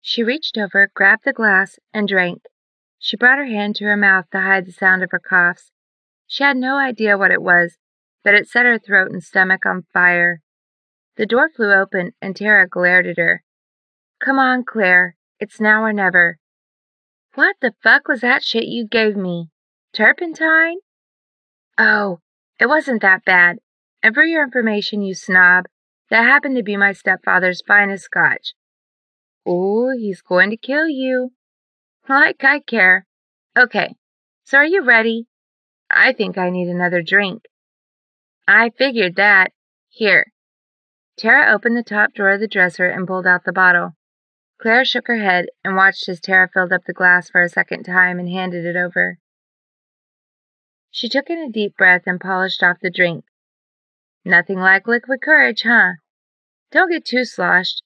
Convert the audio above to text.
She reached over, grabbed the glass, and drank. She brought her hand to her mouth to hide the sound of her coughs. She had no idea what it was, but it set her throat and stomach on fire. The door flew open and Tara glared at her. "Come on, Claire. It's now or never." "What the fuck was that shit you gave me? Turpentine?" "Oh, it wasn't that bad. And for your information, you snob, that happened to be my stepfather's finest Scotch." "Ooh, he's going to kill you." "Like I care. Okay, so are you ready? I think I need another drink." "I figured that. Here." Tara opened the top drawer of the dresser and pulled out the bottle. Claire shook her head and watched as Tara filled up the glass for a second time and handed it over. She took in a deep breath and polished off the drink. Nothing like liquid courage, huh? Don't get too sloshed.